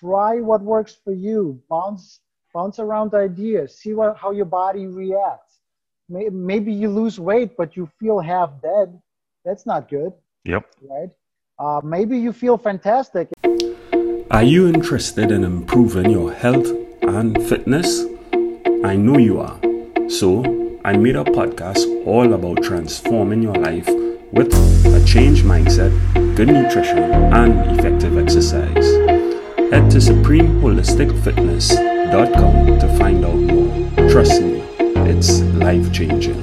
try what works for you. Bounce bounce around ideas. See what how your body reacts. Maybe you lose weight, but you feel half dead. That's not good. Yep. Right. Uh, maybe you feel fantastic. Are you interested in improving your health and fitness? I know you are. So I made a podcast all about transforming your life with a changed mindset, good nutrition, and effective exercise. Head to supremeholisticfitness.com to find out more. Trust me, it's life changing.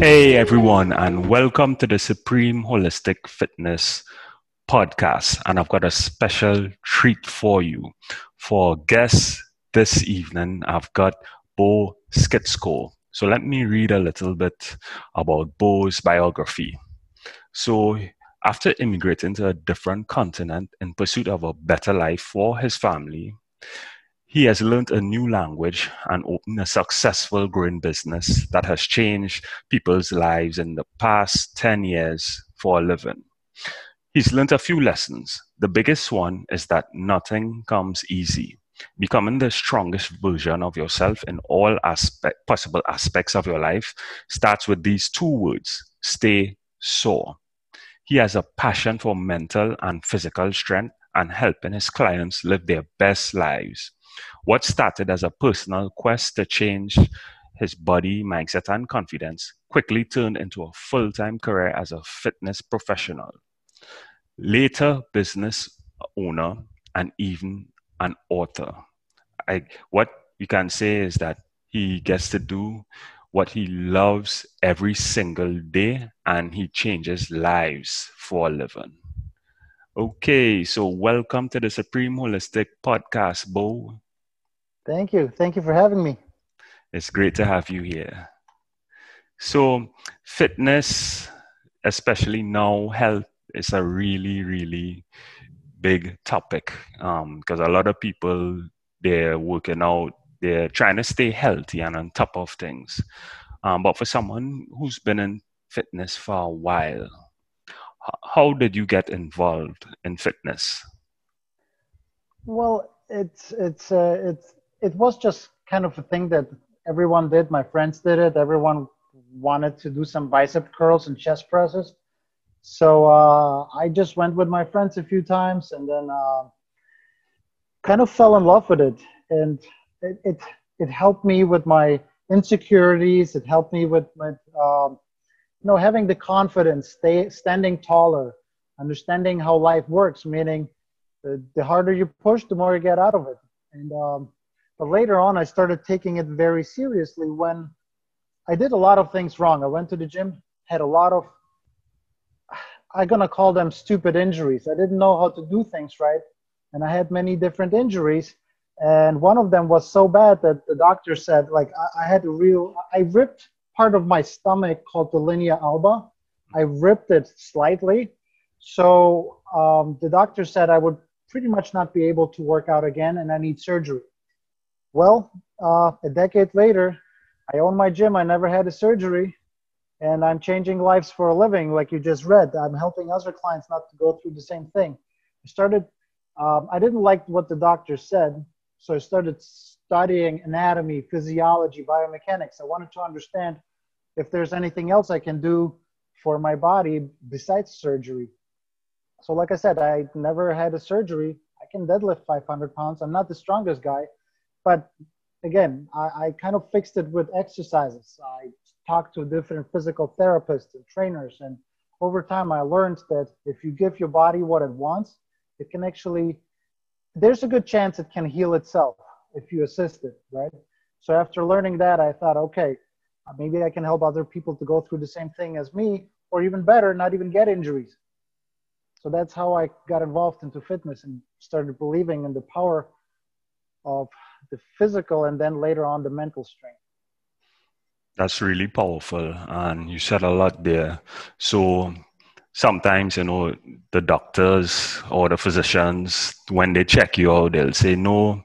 Hey everyone, and welcome to the Supreme Holistic Fitness podcast. And I've got a special treat for you. For guests this evening, I've got Bo Skitsko. So let me read a little bit about Bo's biography. So after immigrating to a different continent in pursuit of a better life for his family, he has learned a new language and opened a successful growing business that has changed people's lives in the past 10 years for a living. He's learned a few lessons. The biggest one is that nothing comes easy becoming the strongest version of yourself in all aspect, possible aspects of your life starts with these two words stay sore. He has a passion for mental and physical strength and helping his clients live their best lives. What started as a personal quest to change his body, mindset, and confidence quickly turned into a full time career as a fitness professional. Later, business owner and even an author. I, what you can say is that he gets to do what he loves every single day and he changes lives for a living. Okay, so welcome to the Supreme Holistic Podcast, Bo. Thank you. Thank you for having me. It's great to have you here. So, fitness, especially now, health is a really, really big topic because um, a lot of people they're working out they're trying to stay healthy and on top of things. Um, but for someone who's been in fitness for a while how did you get involved in fitness? Well it's it's uh, it's it was just kind of a thing that everyone did. My friends did it. Everyone wanted to do some bicep curls and chest presses. So uh, I just went with my friends a few times and then uh, kind of fell in love with it. And it, it, it, helped me with my insecurities. It helped me with, um, you know, having the confidence, stay, standing taller, understanding how life works, meaning the, the harder you push, the more you get out of it. And um, but later on, I started taking it very seriously when I did a lot of things wrong. I went to the gym, had a lot of I'm gonna call them stupid injuries. I didn't know how to do things right, and I had many different injuries. And one of them was so bad that the doctor said, like, I, I had a real, I ripped part of my stomach called the linea alba. I ripped it slightly. So um, the doctor said I would pretty much not be able to work out again and I need surgery. Well, uh, a decade later, I own my gym. I never had a surgery and I'm changing lives for a living, like you just read. I'm helping other clients not to go through the same thing. I started, um, I didn't like what the doctor said, so I started studying anatomy, physiology, biomechanics. I wanted to understand if there's anything else I can do for my body besides surgery. So, like I said, I never had a surgery. I can deadlift 500 pounds. I'm not the strongest guy, but again, I, I kind of fixed it with exercises. I talked to different physical therapists and trainers. And over time, I learned that if you give your body what it wants, it can actually, there's a good chance it can heal itself if you assist it, right? So after learning that, I thought, okay, maybe I can help other people to go through the same thing as me, or even better, not even get injuries. So that's how I got involved into fitness and started believing in the power of the physical and then later on the mental strength. That's really powerful. And you said a lot there. So sometimes, you know, the doctors or the physicians, when they check you out, they'll say, no,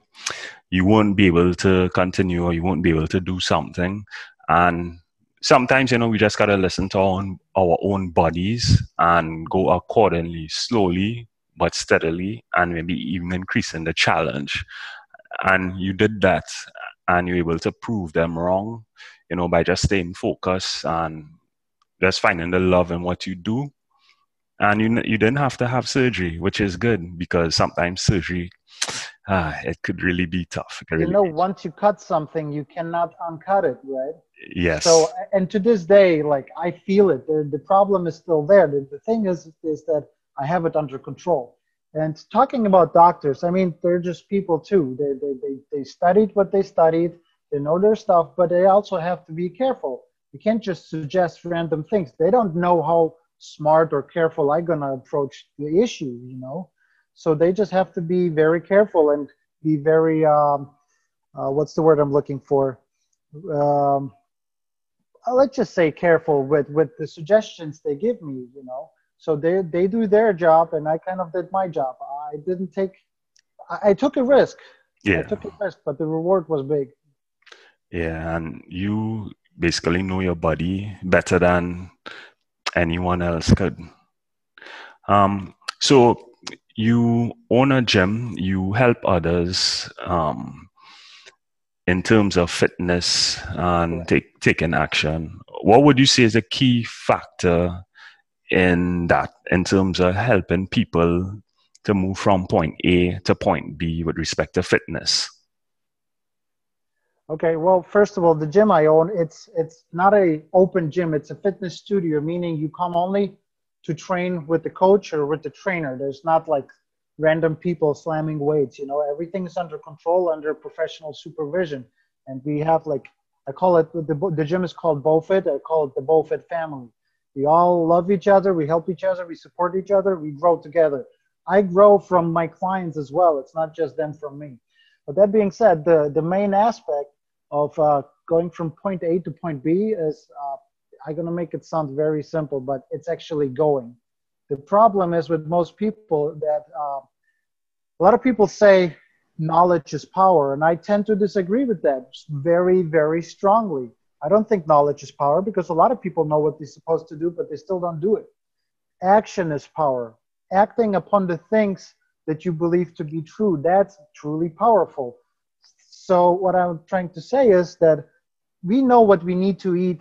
you won't be able to continue or you won't be able to do something. And sometimes, you know, we just got to listen to our own, our own bodies and go accordingly, slowly, but steadily and maybe even increasing the challenge. And you did that and you're able to prove them wrong, you know, by just staying focused and just finding the love in what you do. And you, you didn't have to have surgery, which is good because sometimes surgery, ah, it could really be tough. Really you know, once you cut something, you cannot uncut it, right? Yes. So, and to this day, like I feel it. The, the problem is still there. The, the thing is, is that I have it under control. And talking about doctors, I mean, they're just people too. They, they, they, they studied what they studied, they know their stuff, but they also have to be careful. You can't just suggest random things. They don't know how smart or careful I'm going to approach the issue, you know? So they just have to be very careful and be very, um, uh, what's the word I'm looking for? Um, let's just say careful with, with the suggestions they give me, you know? So they they do their job, and I kind of did my job. I didn't take. I, I took a risk. Yeah. I took a risk, but the reward was big. Yeah, and you basically know your body better than anyone else could. Um, so you own a gym, you help others um, in terms of fitness and take, taking action. What would you say is a key factor in that in terms of helping people to move from point A to point B with respect to fitness? Okay, well, first of all, the gym I own, it's it's not a open gym, it's a fitness studio, meaning you come only to train with the coach or with the trainer. There's not like random people slamming weights, you know, everything's under control, under professional supervision. And we have like I call it the the gym is called BowFit. I call it the BowFit family. We all love each other. We help each other. We support each other. We grow together. I grow from my clients as well. It's not just them from me. But that being said, the, the main aspect of uh, going from point A to point B is uh, I'm going to make it sound very simple, but it's actually going. The problem is with most people that uh, a lot of people say knowledge is power, and I tend to disagree with that very, very strongly. I don't think knowledge is power because a lot of people know what they're supposed to do, but they still don't do it. Action is power. Acting upon the things that you believe to be true, that's truly powerful. So, what I'm trying to say is that we know what we need to eat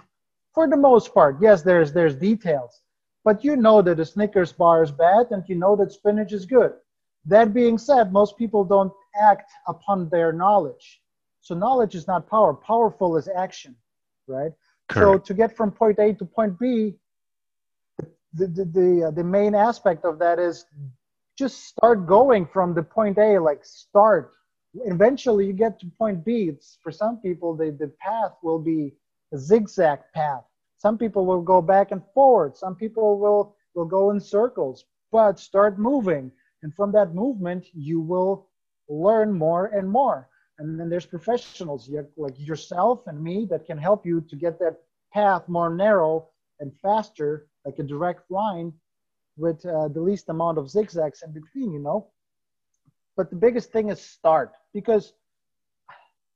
for the most part. Yes, there's, there's details, but you know that a Snickers bar is bad and you know that spinach is good. That being said, most people don't act upon their knowledge. So, knowledge is not power, powerful is action right? Correct. So to get from point A to point B, the the the, uh, the main aspect of that is just start going from the point A, like start. Eventually, you get to point B. It's for some people the the path will be a zigzag path. Some people will go back and forward. Some people will will go in circles. But start moving, and from that movement, you will learn more and more and then there's professionals like yourself and me that can help you to get that path more narrow and faster like a direct line with uh, the least amount of zigzags in between you know but the biggest thing is start because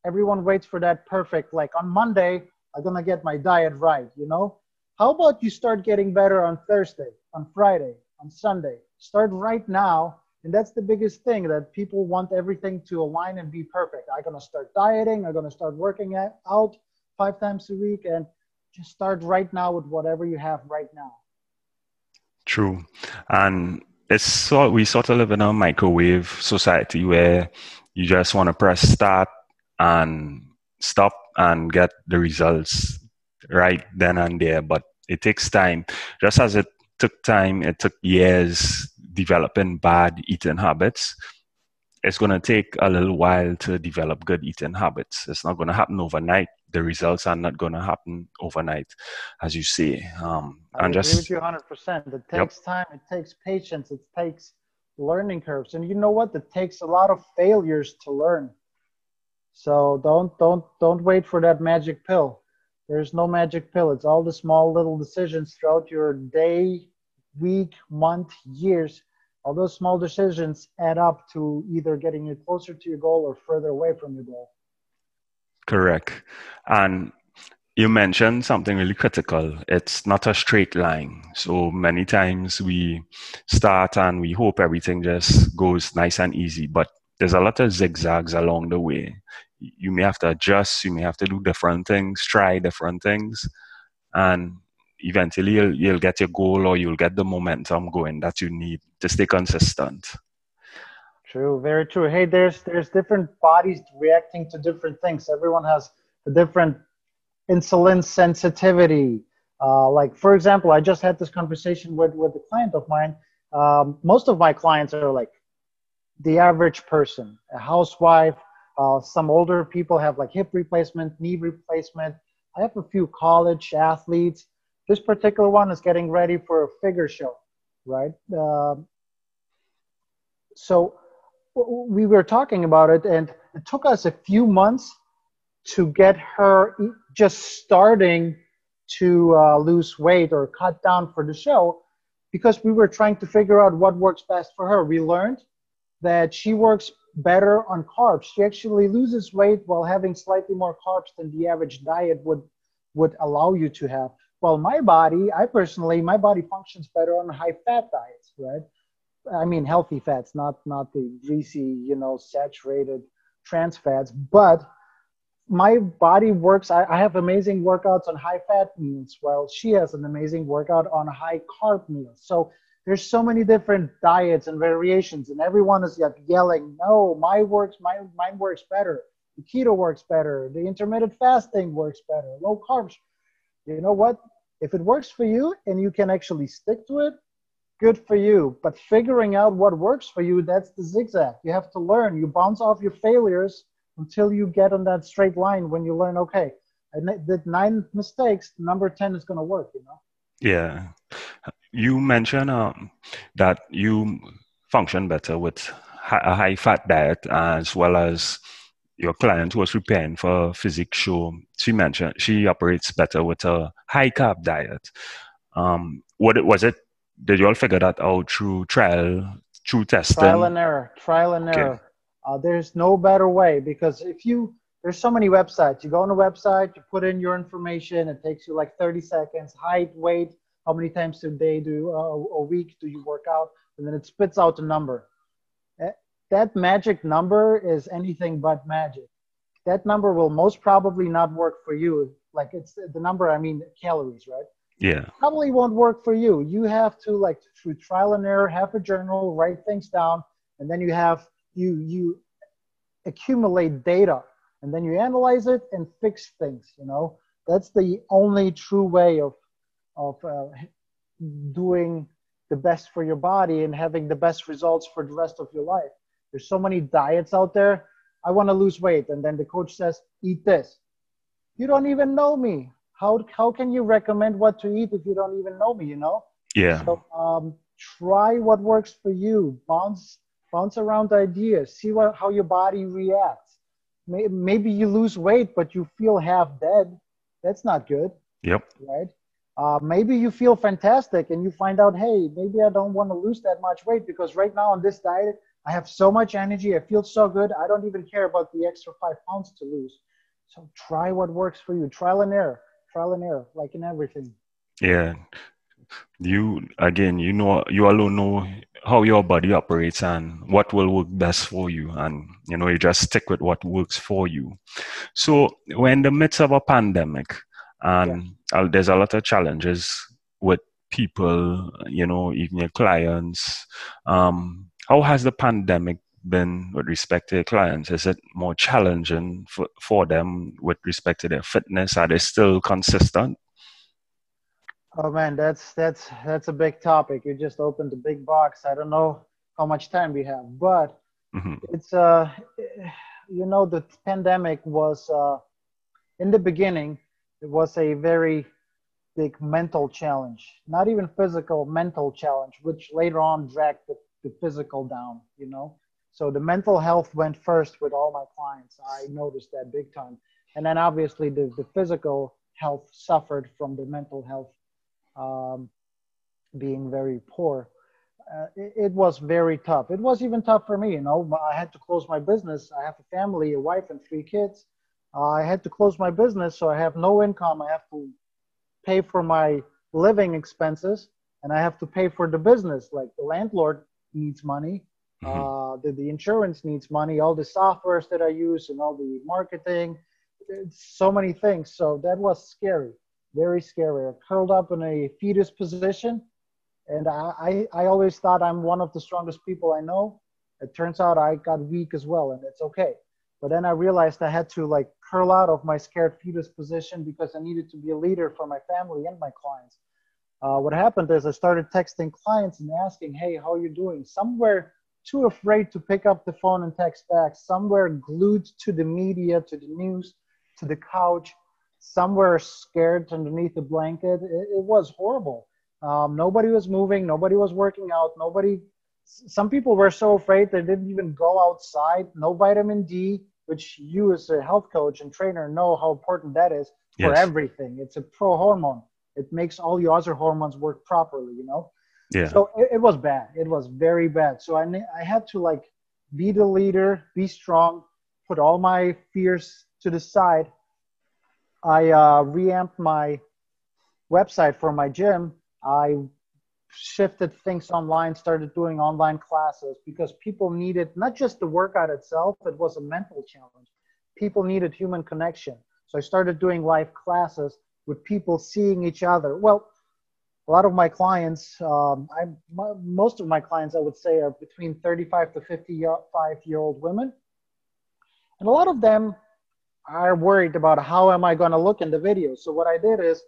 everyone waits for that perfect like on monday i'm gonna get my diet right you know how about you start getting better on thursday on friday on sunday start right now and that's the biggest thing that people want everything to align and be perfect. I'm going to start dieting. I'm going to start working out five times a week and just start right now with whatever you have right now. True. And it's so we sort of live in a microwave society where you just want to press start and stop and get the results right then and there. But it takes time. Just as it took time, it took years developing bad eating habits, it's going to take a little while to develop good eating habits. It's not going to happen overnight. The results are not going to happen overnight, as you say. Um, I and agree just, with you 100%. It takes yep. time. It takes patience. It takes learning curves. And you know what? It takes a lot of failures to learn. So don't don't don't wait for that magic pill. There's no magic pill. It's all the small little decisions throughout your day, week, month, years, all those small decisions add up to either getting you closer to your goal or further away from your goal. Correct. And you mentioned something really critical. It's not a straight line. So many times we start and we hope everything just goes nice and easy, but there's a lot of zigzags along the way. You may have to adjust, you may have to do different things, try different things, and eventually you'll, you'll get your goal or you'll get the momentum going that you need to stay consistent. True, very true. Hey, there's there's different bodies reacting to different things. Everyone has a different insulin sensitivity. Uh, like for example, I just had this conversation with with a client of mine. Um, most of my clients are like the average person, a housewife. Uh, some older people have like hip replacement, knee replacement. I have a few college athletes. This particular one is getting ready for a figure show, right? Uh, so we were talking about it, and it took us a few months to get her just starting to uh, lose weight or cut down for the show because we were trying to figure out what works best for her. We learned that she works better on carbs. She actually loses weight while having slightly more carbs than the average diet would would allow you to have. Well, my body, I personally, my body functions better on high fat diets, right? I mean healthy fats, not not the greasy, you know, saturated trans fats, but my body works. I, I, have amazing workouts on high fat meals. While she has an amazing workout on high carb meals. So there's so many different diets and variations and everyone is like yelling no my works my mine works better. The keto works better. The intermittent fasting works better. Low carbs. You know what? If it works for you and you can actually stick to it good for you but figuring out what works for you that's the zigzag. You have to learn. You bounce off your failures until you get on that straight line when you learn okay i did nine mistakes number 10 is going to work you know? Yeah. You mentioned um, that you function better with a high fat diet as well as your client who was preparing for a physique show. She mentioned she operates better with a high carb diet. Um, what was it did you all figure that out through trial through testing trial and error trial and error. Uh, there's no better way because if you there's so many websites. You go on a website, you put in your information. It takes you like 30 seconds. Height, weight, how many times a day do uh, a week do you work out, and then it spits out a number. That magic number is anything but magic. That number will most probably not work for you. Like it's the number, I mean calories, right? Yeah. Probably won't work for you. You have to like through trial and error, have a journal, write things down, and then you have you you accumulate data and then you analyze it and fix things you know? That's the only true way of of uh, doing the best for your body and having the best results for the rest of your life. There's so many diets out there. I want to lose weight and then the coach says eat this. You don't even know me how how can you recommend what to eat if you don't even know me you know yeah so um, try what works for you bounce bounce around ideas, see what, how your body reacts. Maybe you lose weight, but you feel half dead. That's not good. Yep. Right. Uh, maybe you feel fantastic and you find out, hey, maybe I don't want to lose that much weight because right now on this diet, I have so much energy. I feel so good. I don't even care about the extra five pounds to lose. So try what works for you. Trial and error. Trial and error, like in everything. Yeah. You again, you know, you alone know how your body operates and what will work best for you and you know you just stick with what works for you so we're in the midst of a pandemic and yeah. there's a lot of challenges with people you know even your clients um, how has the pandemic been with respect to your clients is it more challenging for, for them with respect to their fitness are they still consistent Oh man, that's that's that's a big topic. You just opened a big box. I don't know how much time we have, but mm-hmm. it's uh, you know, the pandemic was uh, in the beginning. It was a very big mental challenge, not even physical, mental challenge, which later on dragged the, the physical down. You know, so the mental health went first with all my clients. I noticed that big time, and then obviously the the physical health suffered from the mental health um, being very poor. Uh, it, it, was very tough. It was even tough for me. You know, I had to close my business. I have a family, a wife, and three kids. Uh, I had to close my business, so I have no income. I have to pay for my living expenses, and I have to pay for the business. Like the landlord needs money, mm-hmm. uh, the, the insurance needs money, all the softwares that I use, and all the marketing. So many things. So that was scary, very scary. I curled up in a fetus position, and I, I, I always thought I'm one of the strongest people I know. It turns out I got weak as well, and it's okay. But then I realized I had to like curl out of my scared fetus position because I needed to be a leader for my family and my clients. Uh, what happened is I started texting clients and asking, "Hey, how are you doing?" Somewhere too afraid to pick up the phone and text back. Somewhere glued to the media, to the news, to the couch. Somewhere scared underneath the blanket. It, it was horrible. Um, nobody was moving. Nobody was working out. Nobody some people were so afraid they didn't even go outside. No vitamin D, which you as a health coach and trainer know how important that is for yes. everything. It's a pro hormone. It makes all your other hormones work properly, you know? Yeah. So it, it was bad. It was very bad. So I, I had to like be the leader, be strong, put all my fears to the side. I uh, reamped my website for my gym. I shifted things online, started doing online classes because people needed not just the workout itself, it was a mental challenge. People needed human connection. So I started doing live classes with people seeing each other. Well, a lot of my clients, um, I, most of my clients, I would say, are between 35 to 55 year old women. And a lot of them are worried about how am I going to look in the video. So what I did is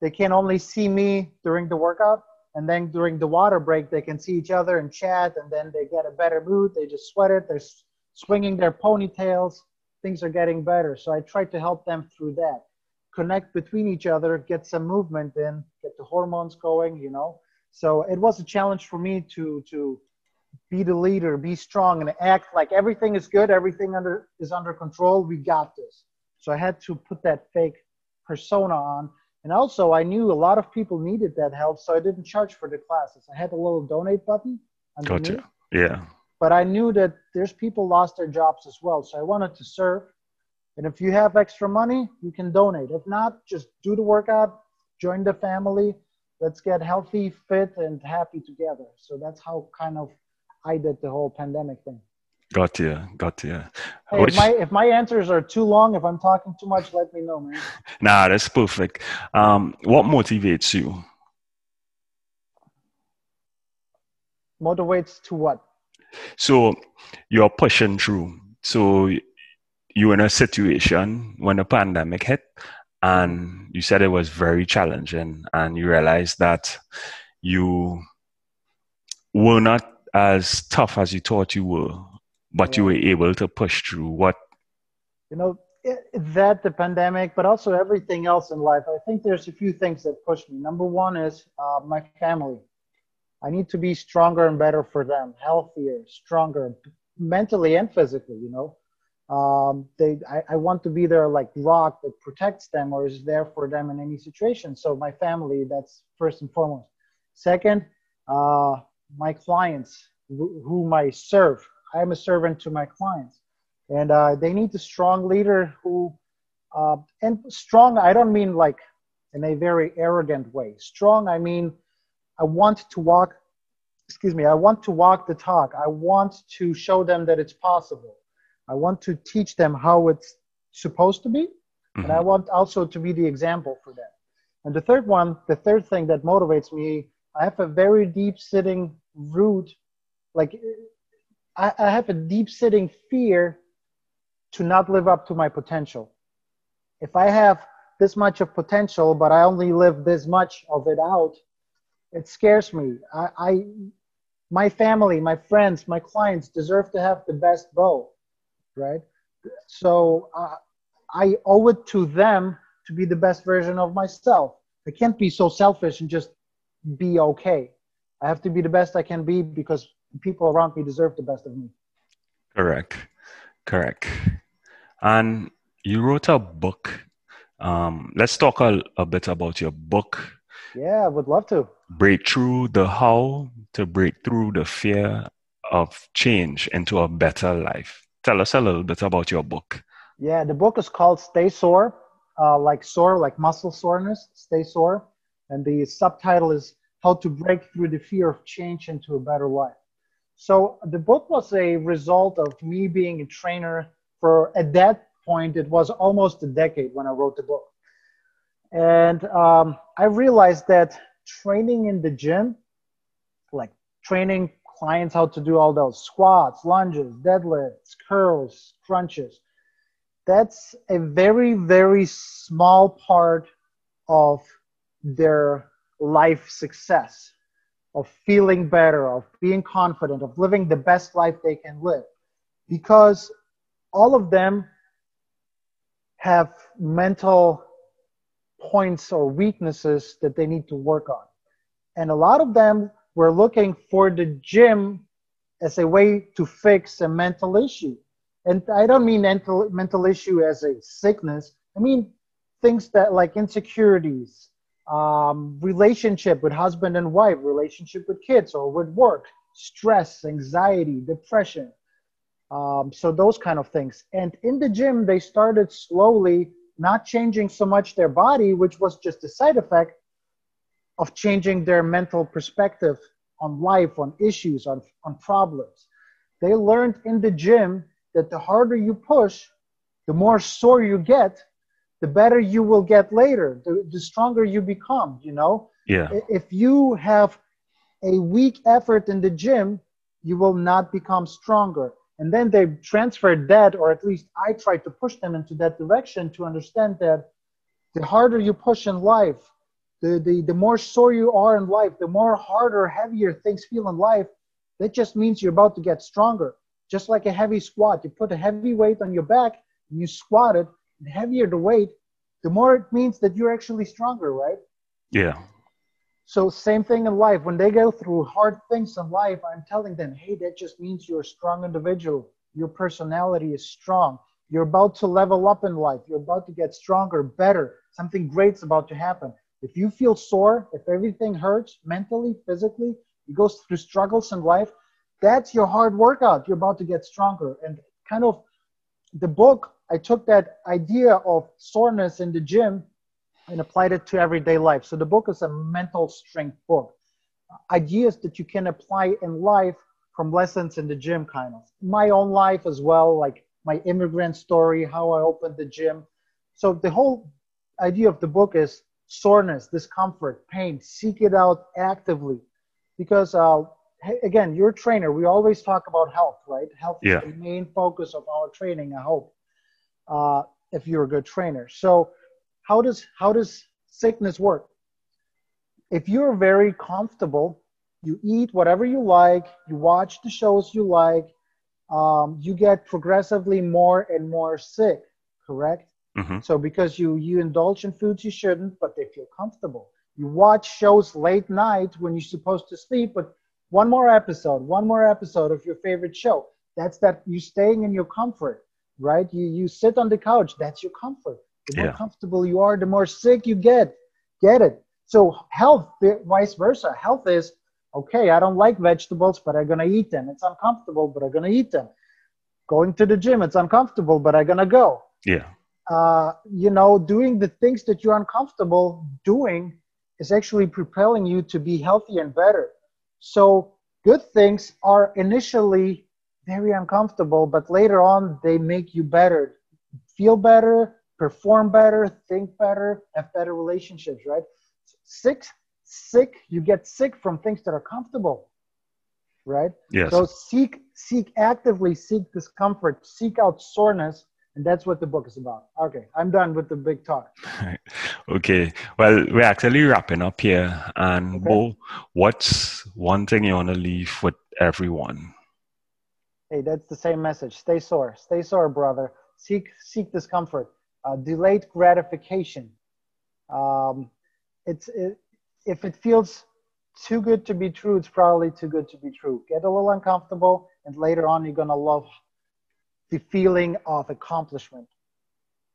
they can only see me during the workout and then during the water break they can see each other and chat and then they get a better mood they just sweat it they're swinging their ponytails things are getting better so i try to help them through that connect between each other get some movement in get the hormones going you know so it was a challenge for me to to be the leader be strong and act like everything is good everything under is under control we got this so i had to put that fake persona on and also, I knew a lot of people needed that help, so I didn't charge for the classes. I had a little donate button underneath. Gotcha. Yeah. But I knew that there's people lost their jobs as well, so I wanted to serve. And if you have extra money, you can donate. If not, just do the workout, join the family. Let's get healthy, fit, and happy together. So that's how kind of I did the whole pandemic thing. Got you. Got you. Hey, if, my, if my answers are too long, if I'm talking too much, let me know, man. Nah, that's perfect. Um, what motivates you? Motivates to what? So you're pushing through. So you're in a situation when the pandemic hit, and you said it was very challenging, and you realized that you were not as tough as you thought you were but yeah. you were able to push through. What you know that the pandemic but also everything else in life i think there's a few things that push me. Number one is uh, my family. I need to be stronger and better for them healthier stronger mentally and physically you know um, they I, I want to be there like rock that protects them or is there for them in any situation so my family that's first and foremost second uh, my clients whom i serve I'm a servant to my clients, and uh, they need a strong leader who, uh, and strong. I don't mean like in a very arrogant way. Strong. I mean, I want to walk. Excuse me. I want to walk the talk. I want to show them that it's possible. I want to teach them how it's supposed to be, mm-hmm. and I mm-hmm. want also to be the example for them. And the third one, the third thing that motivates me, I have a very deep sitting root, like I, I have a deep sitting fear to not live up to my potential. If I have this much of potential, but I only live this much of it out, it scares me. I, I my family, my friends, my clients deserve to have the best Bo, right? So uh, I owe it to them to be the best version of myself. I can't be so selfish and just be okay. I have to be the best I can be because people around me deserve the best of me. Correct. Correct. And you wrote a book. Um, let's talk a, a bit about your book. Yeah, I would love to. Break through the how to break through the fear of change into a better life. Tell us a little bit about your book. Yeah, the book is called Stay Sore, uh, like sore, like muscle soreness, stay sore. And the subtitle is How to Break Through the Fear of Change into a Better Life. So the book was a result of me being a trainer for, at that point, it was almost a decade when I wrote the book. And um, I realized that training in the gym, like training clients how to do all those squats, lunges, deadlifts, curls, crunches, that's a very, very small part of their life success, of feeling better, of being confident, of living the best life they can live. Because all of them have mental points or weaknesses that they need to work on. And a lot of them were looking for the gym as a way to fix a mental issue. And I don't mean mental, mental issue as a sickness. I mean things that like insecurities, um, relationship with husband and wife, relationship with kids or with work, stress, anxiety, depression. Um, so those kind of things. And in the gym, they started slowly not changing so much their body, which was just a side effect of changing their mental perspective on life, on issues, on, on problems. They learned in the gym that the harder you push, the more sore you get, the better you will get later, the, the stronger you become, you know? Yeah. If you have a weak effort in the gym, you will not become stronger and then they transferred that or at least i tried to push them into that direction to understand that the harder you push in life the, the, the more sore you are in life the more harder heavier things feel in life that just means you're about to get stronger just like a heavy squat you put a heavy weight on your back and you squat it the heavier the weight the more it means that you're actually stronger right yeah so same thing in life. When they go through hard things in life, I'm telling them, hey, that just means you're a strong individual. Your personality is strong. You're about to level up in life. You're about to get stronger, better. Something great's about to happen. If you feel sore, if everything hurts mentally, physically, you go through struggles in life, that's your hard workout. You're about to get stronger. And kind of the book, I took that idea of soreness in the gym and applied it to everyday life. So the book is a mental strength book. Ideas that you can apply in life from lessons in the gym, kind of. My own life as well, like my immigrant story, how I opened the gym. So the whole idea of the book is soreness, discomfort, pain. Seek it out actively, because uh, again, you're a trainer. We always talk about health, right? Health yeah. is the main focus of our training. I hope, uh, if you're a good trainer. So how does how does sickness work? If you're very comfortable, you eat whatever you like, you watch the shows you like, um, you get progressively more and more sick. Correct? Mm-hmm. So because you you indulge in foods you shouldn't, but they feel comfortable. You watch shows late night when you're supposed to sleep, but one more episode, one more episode of your favorite show. That's that you're staying in your comfort, right? You you sit on the couch. That's your comfort. The more yeah. comfortable you are, the more sick you get. Get it? So health, vice versa. Health is okay. I don't like vegetables, but I'm gonna eat them. It's uncomfortable, but I'm gonna eat them. Going to the gym, it's uncomfortable, but I'm gonna go. Yeah. Uh, you know, doing the things that you're uncomfortable doing is actually propelling you to be healthy and better. So good things are initially very uncomfortable, but later on they make you better, feel better, perform better, think better, have better relationships, right? Sick, sick, you get sick from things that are comfortable, right? Yes. So seek, seek actively, seek discomfort, seek out soreness, and that's what the book is about. Okay, I'm done with the big talk. okay, well, we're actually wrapping up here, and okay. Bo, what's one thing you want to leave with everyone? Hey, that's the same message. Stay sore. Stay sore, brother. Seek seek discomfort uh, delayed gratification. Um, it's it, if it feels too good to be true, it's probably too good to be true. Get a little uncomfortable, and later on, you're gonna love the feeling of accomplishment.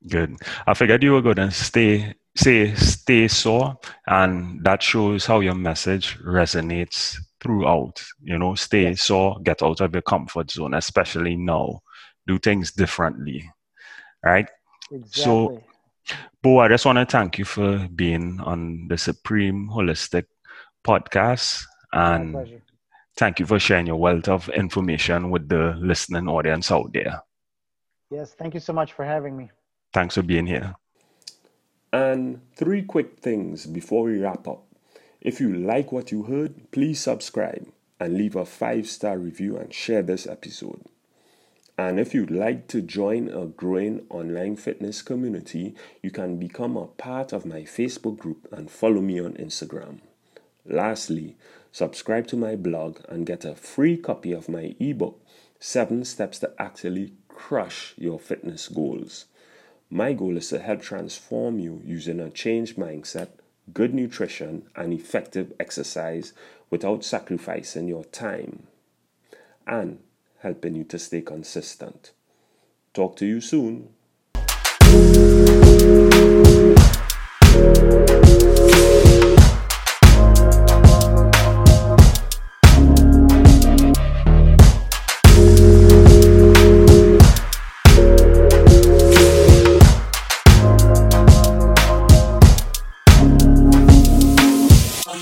Good. I figured you were going to stay, say, stay sore, and that shows how your message resonates throughout. You know, stay sore, get out of your comfort zone, especially now. Do things differently right? Exactly. So, Bo, I just want to thank you for being on the Supreme Holistic podcast. And thank you for sharing your wealth of information with the listening audience out there. Yes, thank you so much for having me. Thanks for being here. And three quick things before we wrap up. If you like what you heard, please subscribe and leave a five star review and share this episode. And if you'd like to join a growing online fitness community, you can become a part of my Facebook group and follow me on Instagram. Lastly, subscribe to my blog and get a free copy of my ebook, Seven Steps to Actually Crush Your Fitness Goals. My goal is to help transform you using a changed mindset, good nutrition, and effective exercise without sacrificing your time and helping you to stay consistent. Talk to you soon.